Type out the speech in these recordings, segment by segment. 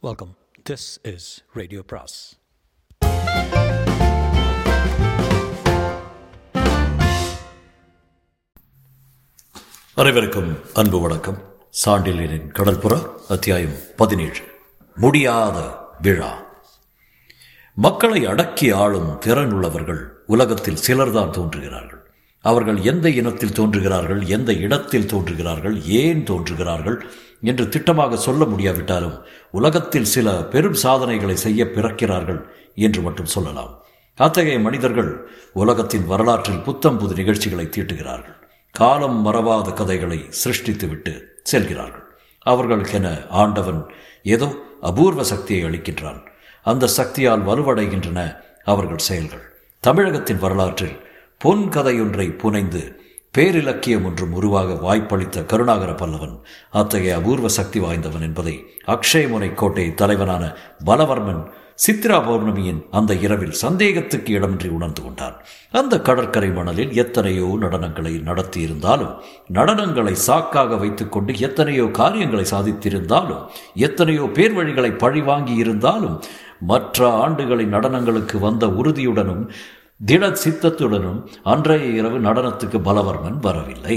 Welcome this is radio பிராஸ் அனைவருக்கும் அன்பு வணக்கம். சாண்டிலியனின் கடற்புற அத்தியாயம் பதினேழு. முடியாத விழா. மக்களை அடக்கி ஆளும் திறன் உள்ளவர்கள் உலகத்தில் சிலர்தான் தோன்றுகிறார்கள். அவர்கள் எந்த இனத்தில் தோன்றுகிறார்கள் எந்த இடத்தில் தோன்றுகிறார்கள் ஏன் தோன்றுகிறார்கள் என்று திட்டமாக சொல்ல முடியாவிட்டாலும் உலகத்தில் சில பெரும் சாதனைகளை செய்ய பிறக்கிறார்கள் என்று மட்டும் சொல்லலாம். அத்தகைய மனிதர்கள் உலகத்தின் வரலாற்றில் புத்தம் புது நிகழ்ச்சிகளை தீட்டுகிறார்கள். காலம் மறவாத கதைகளை சிருஷ்டித்துவிட்டு செல்கிறார்கள். அவர்களுக்கென ஆண்டவன் ஏதோ அபூர்வ சக்தியை அளிக்கின்றான். அந்த சக்தியால் வலுவடைகின்றன அவர்கள் செயல்கள். தமிழகத்தின் வரலாற்றில் பொன் கதையொன்றை புனைந்து பேரிலக்கியம் ஒன்றும் உருவாக வாய்ப்பளித்த கருணாகர பல்லவன் அத்தகைய அபூர்வ சக்தி வாய்ந்தவன் என்பதை அக்ஷயமுனை கோட்டை தலைவனான பலவர்மன் சித்ரா பௌர்ணமியின் அந்த இரவில் சந்தேகத்துக்கு இடமின்றி உணர்ந்து கொண்டான். அந்த கடற்கரை மணலில் எத்தனையோ நடனங்களை நடத்தியிருந்தாலும் நடனங்களை சாக்காக வைத்துக்கொண்டு எத்தனையோ காரியங்களை சாதித்திருந்தாலும் எத்தனையோ பேர் வழிகளை பழிவாங்கி இருந்தாலும் மற்ற ஆண்டுகளின் நடனங்களுக்கு வந்த உறுதியுடனும் திட சித்தத்துடனும் அன்றைய இரவு நடனத்துக்கு பலவர்மன் வரவில்லை.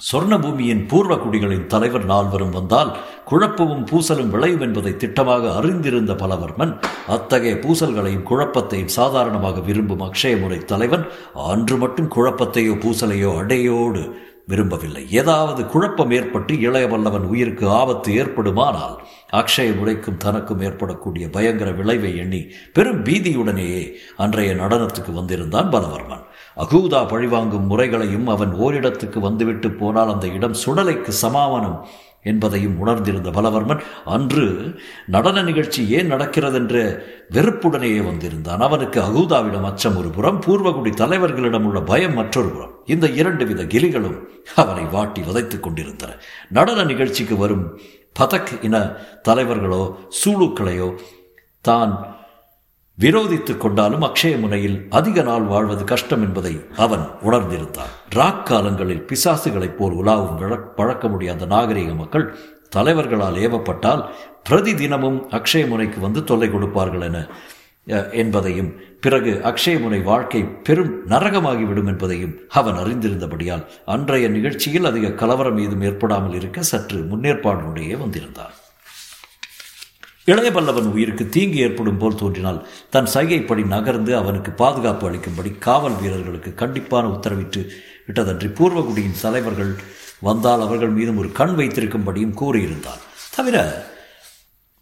சொர்ண பூமியின் பூர்வ குடிகளின் தலைவர் நால்வரும் வந்தால் குழப்பமும் பூசலும் விளையும் என்பதை திட்டமாக அறிந்திருந்த பலவர்மன் அத்தகைய பூசல்களையும் குழப்பத்தையும் சாதாரணமாக விரும்பும் அக்ஷயமுறை தலைவன் அன்று மட்டும் குழப்பத்தையோ பூசலையோ அடையோடு விரும்பவில்லை. ஏதாவது குழப்பம் ஏற்பட்டு இளைய வல்லவன் உயிருக்கு ஆபத்து ஏற்படுமானால் அக்ஷய முறைக்கும் தனக்கும் ஏற்படக்கூடிய பயங்கர விளைவை எண்ணி பெரும் பீதியுடனேயே அன்றைய நடனத்துக்கு வந்திருந்தான் பலவர்மன். அகூதா பழிவாங்கும் முறைகளையும் அவன் ஓரிடத்துக்கு வந்துவிட்டு போனால் அந்த இடம் சுடலைக்கு சமாவனம் என்பதையும் உணர்ந்திருந்த பலவர்மன் அன்று நடன நிகழ்ச்சி ஏன் நடக்கிறதென்ற வெறுப்புடனேயே வந்திருந்தான். அவனுக்கு அகூதாவிடம் அச்சம் ஒரு புறம் பூர்வகுடி தலைவர்களிடம் உள்ள பயம் மற்றொரு புறம். இந்த இரண்டு வித கிளிகளும் அவனை வாட்டி வதைத்துக் கொண்டிருந்தன. நடன நிகழ்ச்சிக்கு வரும் பதக் இன தலைவர்களோ சூளுக்களையோ தான் விரோதித்துக் கொண்டாலும் அக்ஷய முனையில் அதிக நாள் வாழ்வது கஷ்டம் என்பதை அவன் உணர்ந்திருந்தான். ராக் காலங்களில் பிசாசுகளைப் போல் உலாவும் பழக்க முடியாத நாகரிக மக்கள் தலைவர்களால் ஏவப்பட்டால் பிரதி தினமும் அக்ஷய முனைக்கு வந்து தொல்லை கொடுப்பார்கள் என என்பதையும் பிறகு அக்ஷயமுனை வாழ்க்கை பெரும் நரகமாகிவிடும் என்பதையும் அவன் அறிந்திருந்தபடியால் அன்றைய நிகழ்ச்சியில் அதிக கலவரம் ஏதும் ஏற்படாமல் இருக்க சற்று முன்னேற்பாடுடைய வந்திருந்தான் இளைய பல்லவன் உயிருக்கு தீங்கு ஏற்படும் போல் தோன்றினால் தன் சைகைப்படி நகர்ந்து அவனுக்கு பாதுகாப்பு அளிக்கும்படி காவல் வீரர்களுக்கு கண்டிப்பான உத்தரவிட்டு விட்டதன்றி பூர்வகுடியின் தலைவர்கள் வந்தால் அவர்கள் மீதும் ஒரு கண் வைத்திருக்கும்படியும் கூறியிருந்தான். தவிர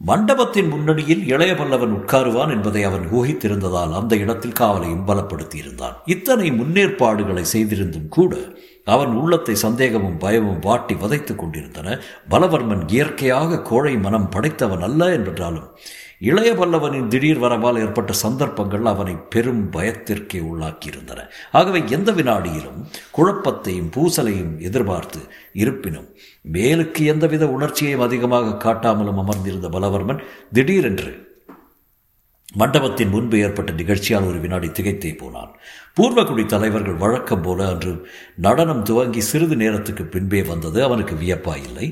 மண்டபத்தின் முன்னணியில் இளைய பல்லவன் உட்காருவான் என்பதை அவன் ஊகித்திருந்ததால் அந்த இடத்தில் காவலையும் பலப்படுத்தியிருந்தான். இத்தனை முன்னேற்பாடுகளை செய்திருந்தும் கூட அவன் உள்ளத்தை சந்தேகமும் பயமும் வாட்டி வதைத்துக் கொண்டிருந்தன. பலவர்மன் இயற்கையாக கோழை மனம் படைத்தவன் அல்ல என்றாலும் இளைய பல்லவனின் திடீர் வரவால் ஏற்பட்ட சந்தர்ப்பங்கள் அவனை பெரும் பயத்திற்கே உள்ளாக்கியிருந்தன. ஆகவே எந்த வினாடியிலும் குழப்பத்தையும் பூசலையும் எதிர்பார்த்து இருப்பினும் மேலுக்கு எந்தவித உணர்ச்சியையும் அதிகமாக காட்டாமலும் அமர்ந்திருந்த பலவர்மன் திடீரென்று மண்டபத்தின் முன்பு ஏற்பட்ட நிகழ்ச்சியால் ஒரு வினாடி திகைத்தே போனான். பூர்வகுடி தலைவர்கள் வழக்கம் போல அன்று நடனம் துவங்கி சிறிது நேரத்துக்கு பின்பே வந்தது. அவனுக்கு வியப்பாயில்லை.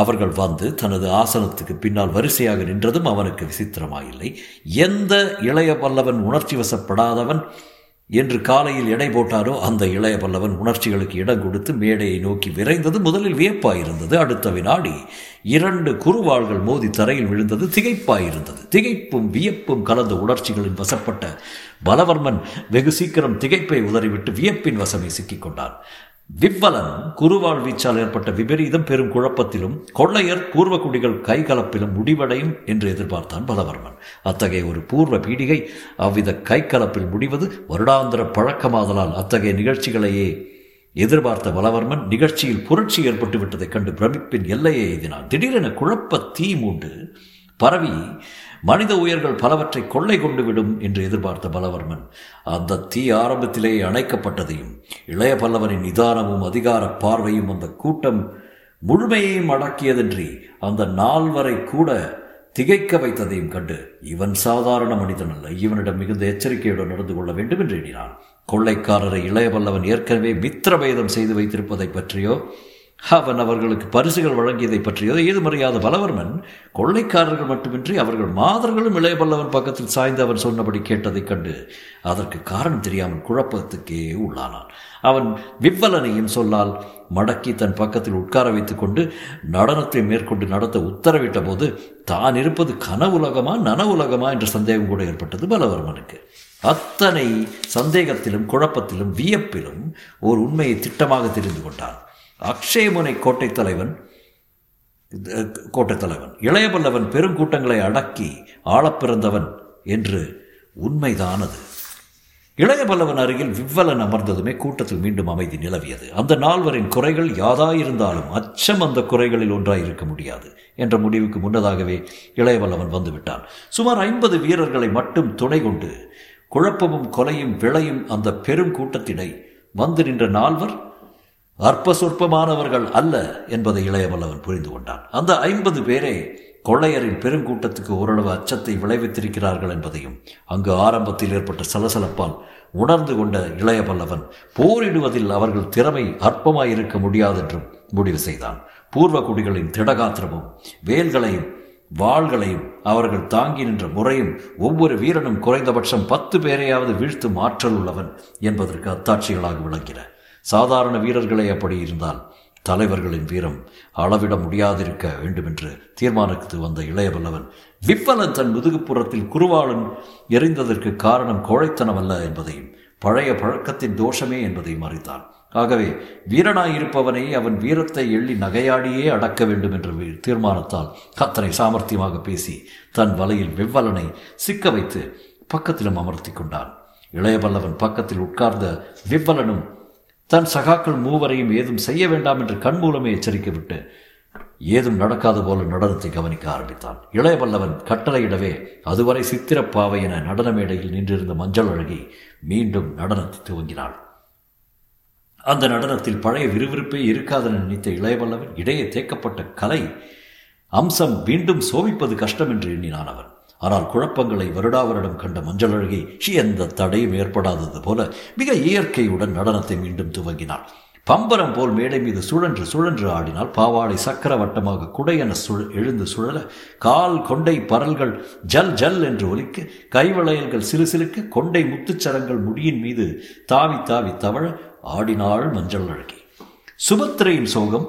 அவர்கள் வந்து தனது ஆசனத்துக்கு பின்னால் வரிசையாக நின்றதும் அவனுக்கு விசித்திரமாயில்லை. எந்த இளைய பல்லவன் உணர்ச்சி வசப்படாதவன் என்று காலையில் எடை போட்டாரோ அந்த இளைய பல்லவன் உணர்ச்சிகளுக்கு இடம் கொடுத்து மேடையை நோக்கி விரைந்தது. முதலில் வியப்பாயிருந்தது. அடுத்த வினாடி இரண்டு குறுவாள்கள் மோதி தரையில் விழுந்தது. திகைப்பாயிருந்தது. திகைப்பும் வியப்பும் கலந்த உணர்ச்சிகளின் வசப்பட்ட பலவர்மன் வெகு சீக்கிரம் திகைப்பை உதறிவிட்டு வியப்பின் வசமே சிக்கிக் கொண்டான் விவ்வலன் குருவாழ் வீச்சால் ஏற்பட்ட விபரீதம் பெரும் குழப்பத்திலும் கொள்ளையர் பூர்வக்குடிகள் கைகலப்பிலும் முடிவடையும் என்று எதிர்பார்த்தான் பலவர்மன். அத்தகைய ஒரு பூர்வ பீடிகை அவ்வித கைகலப்பில் முடிவது வருடாந்திர பழக்கமாதலால் அத்தகைய நிகழ்ச்சிகளையே எதிர்பார்த்த பலவர்மன் நிகழ்ச்சியில் புரட்சி ஏற்பட்டு விட்டதைக் கண்டு பிரமிப்பின் எல்லையை எய்தினான். திடீரென குழப்ப தீ மூண்டு பரவி மனித உயர்கள் பலவற்றை கொள்ளை கொண்டு விடும் என்று எதிர்பார்த்த பலவர்மன் அந்த தீ ஆரம்பத்திலே அணைக்கப்பட்டதையும் இளைய பல்லவனின் நிதானமும் அதிகார பார்வையும் அந்த கூட்டம் முழுமையையும் அடக்கியதன்றி அந்த நால்வரை கூட திகைக்க வைத்ததையும் கண்டு இவன் சாதாரண மனிதன் அல்ல. இவனிடம் மிகுந்த எச்சரிக்கையுடன் நடந்து கொள்ள வேண்டும் என்று எண்ணினான். கொள்ளைக்காரரை இளைய பல்லவன் ஏற்கனவே மித்திரபேதம் செய்து வைத்திருப்பதை பற்றியோ அவன் அவர்களுக்கு பரிசுகள் வழங்கியதை பற்றியோ ஏதுமறியாத பலவர்மன் கொள்ளைக்காரர்கள் மட்டுமின்றி அவர்கள் மாதர்களும் இளையபல்லவன் பக்கத்தில் சாய்ந்து அவன் சொன்னபடி கேட்டதைக் கண்டு அதற்கு காரணம் தெரியாமல் குழப்பத்துக்கே உள்ளானான். அவன் விவ்வலனையும் சொல்லால் மடக்கி தன் பக்கத்தில் உட்கார வைத்து கொண்டு நடனத்தை மேற்கொண்டு நடத்த உத்தரவிட்ட போது தான் இருப்பது கனவுலகமா நன உலகமா? என்ற சந்தேகம் கூட ஏற்பட்டது பலவர்மனுக்கு. அத்தனை சந்தேகத்திலும் குழப்பத்திலும் வியப்பிலும் ஒரு உண்மையை திட்டமாக தெரிந்து கொண்டான். அக்ஷயமுனை கோட்டை தலைவன் கோட்டை தலைவன் இளையபல்லவன் பெருங்கூட்டங்களை அடக்கி ஆளப்பிறந்தவன் என்று உண்மைதானது. இளையபல்லவன் அருகில் விவ்வலன் அமர்ந்ததுமே கூட்டத்தில் மீண்டும் அமைதி நிலவியது. அந்த நால்வரின் குறைகள் யாதாயிருந்தாலும் அச்சம் அந்த குறைகளில் ஒன்றாயிருக்க முடியாது என்ற முடிவுக்கு முன்னதாகவே இளையவல்லவன் வந்துவிட்டான். சுமார் ஐம்பது வீரர்களை மட்டும் துணை கொண்டு குழப்பமும் கொலையும் விளையும் அந்த பெரும் கூட்டத்தினை வந்து நின்ற நால்வர் அற்ப சொற்பமானவர்கள் அல்ல என்பதை இளையவல்லவன் புரிந்து கொண்டான். அந்த ஐம்பது பேரே கொள்ளையரின் பெருங்கூட்டத்துக்கு ஓரளவு அச்சத்தை விளைவித்திருக்கிறார்கள் என்பதையும் அங்கு ஆரம்பத்தில் ஏற்பட்ட சலசலப்பால் உணர்ந்து கொண்ட இளையபல்லவன் போரிடுவதில் அவர்கள் திறமை அற்பமாயிருக்க முடியாதென்றும் முடிவு செய்தான். பூர்வ குடிகளின் திடகாத்திரமும் வேல்களையும் வாள்களையும் அவர்கள் தாங்கி நின்ற முறையும் ஒவ்வொரு வீரனும் குறைந்தபட்சம் பத்து பேரையாவது வீழ்த்தும் ஆற்றல் உள்ளவன் என்பதற்கு அத்தாட்சிகளாக விளங்கின. சாதாரண வீரர்களே அப்படி இருந்தால் தலைவர்களின் வீரம் அளவிட முடியாதிருக்க வேண்டுமென்று தீர்மானத்துக்கு வந்த இளையவல்லவன் விப்பலன் தன் முதுகுப்புறத்தில் குருவாளன் எரிந்ததற்கு காரணம் கோழைத்தனம் அல்ல என்பதையும் பழைய பழக்கத்தின் தோஷமே என்பதையும் அறிந்தான். ஆகவே வீரனாயிருப்பவனை அவன் வீரத்தை எள்ளி நகையாடியே அடக்க வேண்டும் என்ற தீர்மானத்தால் அத்தனை சாமர்த்தியமாக பேசி தன் வலையில் வெவ்வலனை சிக்க வைத்து பக்கத்திலும் அமர்த்தி கொண்டான். இளையபல்லவன் பக்கத்தில் உட்கார்ந்த விவ்வலனும் தன் சகாக்கள் மூவரையும் ஏதும் செய்ய வேண்டாம் என்று கண் மூலமே எச்சரிக்கைவிட்டு ஏதும் நடக்காத போல நடனத்தை கவனிக்க ஆரம்பித்தான். இளையவல்லவன் கட்டளையிடவே அதுவரை சித்திரப்பாவை என நடன மேடையில் நின்றிருந்த மஞ்சள் அழகி மீண்டும் நடனத்தை துவங்கினாள். அந்த நடனத்தில் பழைய விறுவிறுப்பே இருக்காதென நினைத்த இளையவல்லவன் இடையே தேக்கப்பட்ட கலை அம்சம் மீண்டும் சோபிப்பது கஷ்டம் என்று எண்ணினான் அவன். ஆனால் குழப்பங்களை வருடாவரிடம் கண்ட மஞ்சள் அழகி எந்த தடையும் ஏற்படாதது போல மிக இயற்கையுடன் நடனத்தை மீண்டும் துவங்கினாள். பம்பரம் போல் மேடை மீது சுழன்று சுழன்று ஆடினால் பாவாடை சக்கரவட்டமாக குடையென சுழ எழுந்து சுழல கால் கொண்டை பரல்கள் ஜல் ஜல் என்று ஒலிக்க கைவளையல்கள் சிறு சிறுக்கு கொண்டை முத்துச்சரங்கள் முடியின் மீது தாவி தாவி தவழ ஆடினாள் மஞ்சள் அழகி. சுபத்திரையின் சோகம்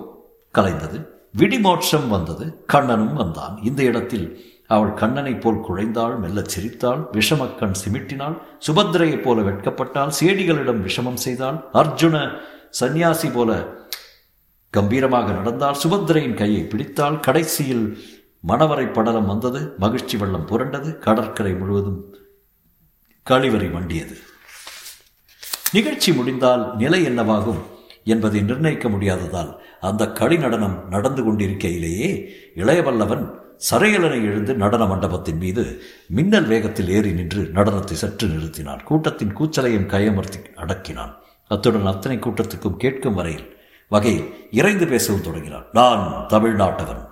கலைந்தது விடிமோட்சம் வந்தது கண்ணனும் வந்தான். இந்த இடத்தில் அவள் கண்ணனைப் போல் குழைந்தாள் மெல்லச் சிரித்தாள் விஷமக்கண் சிமிட்டினாள் சுபத்திரையைப் போல வெட்கப்பட்டாள் சேடிகளிடம் விஷமம் செய்தாள். அர்ஜுன சந்நியாசி போல கம்பீரமாக நடந்தால் சுபத்திரையின் கையை பிடித்தால் கடைசியில் மணவரை படலம் வந்தது. மகிழ்ச்சி வெள்ளம் புரண்டது. கடற்கரை முழுவதும் கழிவறை மண்டியது. நிகழ்ச்சி முடிந்தால் நிலை என்னவாகும் என்பதை நிர்ணயிக்க முடியாததால் அந்த களி நடனம் நடந்து கொண்டிருக்கையிலேயே இளையவல்லவன் சரையலனை எழுந்து நடன மண்டபத்தின் மீது மின்னல் வேகத்தில் ஏறி நின்று நடனத்தை சற்று நிறுத்தினான். கூட்டத்தின் கூச்சலையும் கையமர்த்தி அடக்கினான். அத்துடன் அத்தனை கூட்டத்துக்கும் கேட்கும் வரையில் வகையில் இறைந்து பேசவும் தொடங்கினான். நான் தமிழ்நாட்டவன்.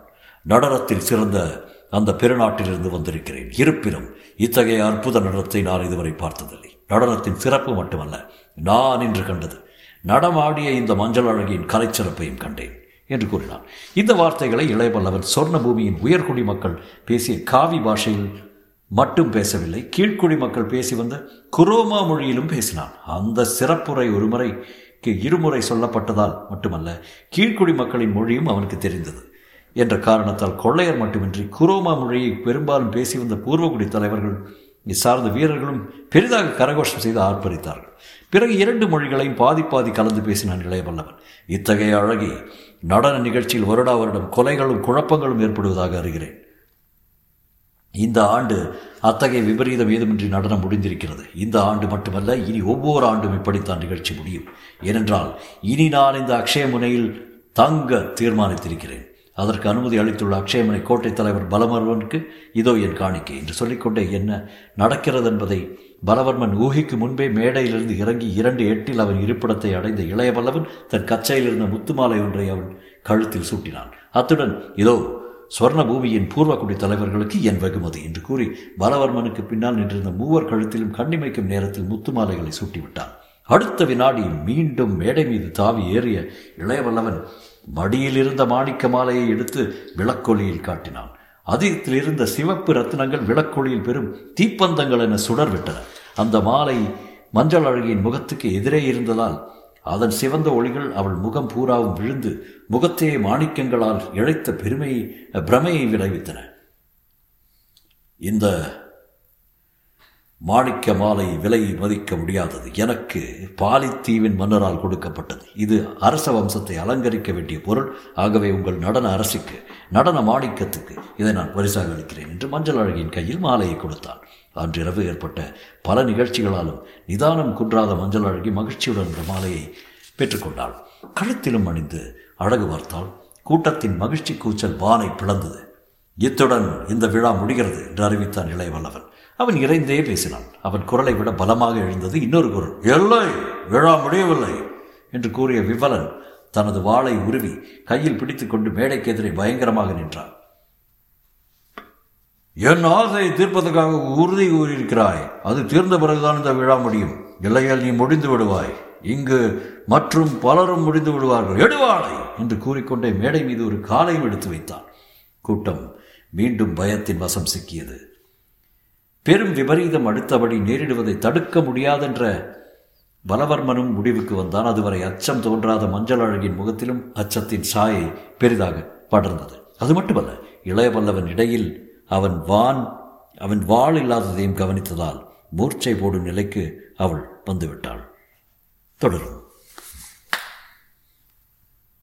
நடனத்தில் சிறந்த அந்த பெருநாட்டிலிருந்து வந்திருக்கிறேன். இருப்பினும் இத்தகைய அற்புத நடனத்தை நான் இதுவரை பார்த்ததில்லை. நடனத்தின் சிறப்பு மட்டுமல்ல நான் இன்று கண்டது நடமாடிய இந்த மஞ்சள் அழகியின் கலைச்சிறப்பையும் கண்டேன். என்று கூறினார். இந்த வார்த்தைகளை இளையபல்லவன் சொர்ண பூமியின் உயர்குடி மக்கள் பேசிய காவி பாஷையில் மட்டும் பேசவில்லை கீழ்குடி மக்கள் பேசி வந்த குரோமா மொழியிலும் பேசினான் அந்த சிறப்புரை ஒருமுறைக்கு இருமுறை சொல்லப்பட்டதால் மட்டுமல்ல கீழ்குடி மக்களின் மொழியும் அவனுக்கு தெரிந்தது. என்ற காரணத்தால் கொள்ளையர் மட்டுமின்றி குரோமா மொழியை பெரும்பாலும் பேசி வந்த பூர்வகுடி தலைவர்கள் சார்ந்த வீரர்களும் பெரிதாக கரகோஷம் செய்து ஆர்ப்பரித்தார்கள். பிறகு இரண்டு மொழிகளையும் பாதி பாதி கலந்து பேசினான் இளையவல்லவன் இத்தகைய அழகி நடன நிகழ்ச்சியில் வருடா வருடம் கொலைகளும் குழப்பங்களும் ஏற்படுவதாக அறிகிறேன். இந்த ஆண்டு அத்தகைய விபரீதம் ஏதுமின்றி நடனம் முடிந்திருக்கிறது. இந்த ஆண்டு மட்டுமல்ல இனி ஒவ்வொரு ஆண்டும் இப்படித்தான் நிகழ்ச்சி முடியும். ஏனென்றால் இனி நான் இந்த அக்ஷய முனையில் தங்க தீர்மானித்திருக்கிறேன். அதற்கு அனுமதி அளித்துள்ள அக்ஷயமனை கோட்டை தலைவர் பலமருவனுக்கு இதோ என் காணிக்கை என்று சொல்லிக்கொண்டே என்ன நடக்கிறது என்பதை பலவர்மன் ஊகிக்கு முன்பே மேடையிலிருந்து இறங்கி இரண்டு எட்டில் அவன் இருப்பிடத்தை அடைந்த இளையவல்லவன் தன் கச்சையில் இருந்த முத்துமாலை ஒன்றை அவன் கழுத்தில் சூட்டினான். அத்துடன் இதோ சுவர்ண பூமியின் பூர்வக்குடி தலைவர்களுக்கு என் வெகுமதி என்று கூறி பலவர்மனுக்கு பின்னால் நின்றிருந்த மூவர் கழுத்திலும் கண்ணிமைக்கும் நேரத்தில் முத்துமாலைகளை சூட்டிவிட்டான். அடுத்த வினாடி மீண்டும் மேடை மீது தாவி ஏறிய இளையவல்லவன் மடியில் இருந்த மாணிக்க மாலையை எடுத்து விளக்கொலியில் காட்டினான். அதில் இருந்த சிவப்பு ரத்தினங்கள் விளக்கொலியில் பெரும் தீப்பந்தங்கள் என சுடர் விட்டன அந்த மாலை மஞ்சள் அழகியின் முகத்துக்கு எதிரே இருந்ததால் அதன் சிவந்த ஒளிகள் அவள் முகம் பூராவும் விழுந்து முகத்தையே மாணிக்கங்களால் இழைத்த பெருமையை பிரமையை விளைவித்தன. இந்த மாணிக்க மாலை விலை மதிக்க முடியாதது. எனக்கு பாலித்தீவின் மன்னரால் கொடுக்கப்பட்டது. இது அரச வம்சத்தை அலங்கரிக்க வேண்டிய பொருள். ஆகவே உங்கள் நடன அரசுக்கு நடன மாணிக்கத்துக்கு இதை நான் பரிசாக அளிக்கிறேன் என்று மஞ்சள் அழகியின் கையில் மாலையை கொடுத்தான். அன்றிரவு ஏற்பட்ட பல நிகழ்ச்சிகளாலும் நிதானம் குன்றாத மஞ்சள் அழகி மகிழ்ச்சியுடன் இந்த மாலையை பெற்றுக்கொண்டாள். கழுத்திலும் அணிந்து அழகு பார்த்தால் கூட்டத்தின் மகிழ்ச்சி கூச்சல் வானை பிளந்தது. இத்துடன் இந்த விழா முடிகிறது என்று அறிவித்தான் இளையவல்லவன். அவன் இறைந்தே பேசினான். அவன் குரலை விட பலமாக எழுந்தது இன்னொரு குரல். இல்லை விழா முடியவில்லை என்று கூறிய விவலன் தனது வாளை உருவி கையில் பிடித்துக்கொண்டு மேடைக்கு எதிரே பயங்கரமாக நின்றான். என் ஆசையை தீர்ப்பதற்காக உறுதி கூறியிருக்கிறாய். அது தீர்ந்த பிறகுதான் இந்த விழா முடியும். இல்லையால் நீ முடிந்து விடுவாய். இங்கு மற்றும் பலரும் முடிந்து விடுவார்கள். எடுவாளை என்று கூறிக்கொண்டே மேடை மீது ஒரு காலையும் எடுத்து வைத்தான். கூட்டம் மீண்டும் பயத்தின் வசம் சிக்கியது. பெரும் விபரீதம் அடுத்தபடி நேரிடுவதை தடுக்க முடியாதென்ற பலவர்மனும் முடிவுக்கு வந்தான். அதுவரை அச்சம் தோன்றாத மஞ்சள் அழகின் முகத்திலும் அச்சத்தின் சாயை பெரிதாக படர்ந்தது. அது மட்டுமல்ல இளையவல்லவன் இடையில் அவன் வான் அவன் வாள் இல்லாததையும் கவனித்ததால் மூர்ச்சை போடும் நிலைக்கு அவள் வந்துவிட்டாள். தொடரும்.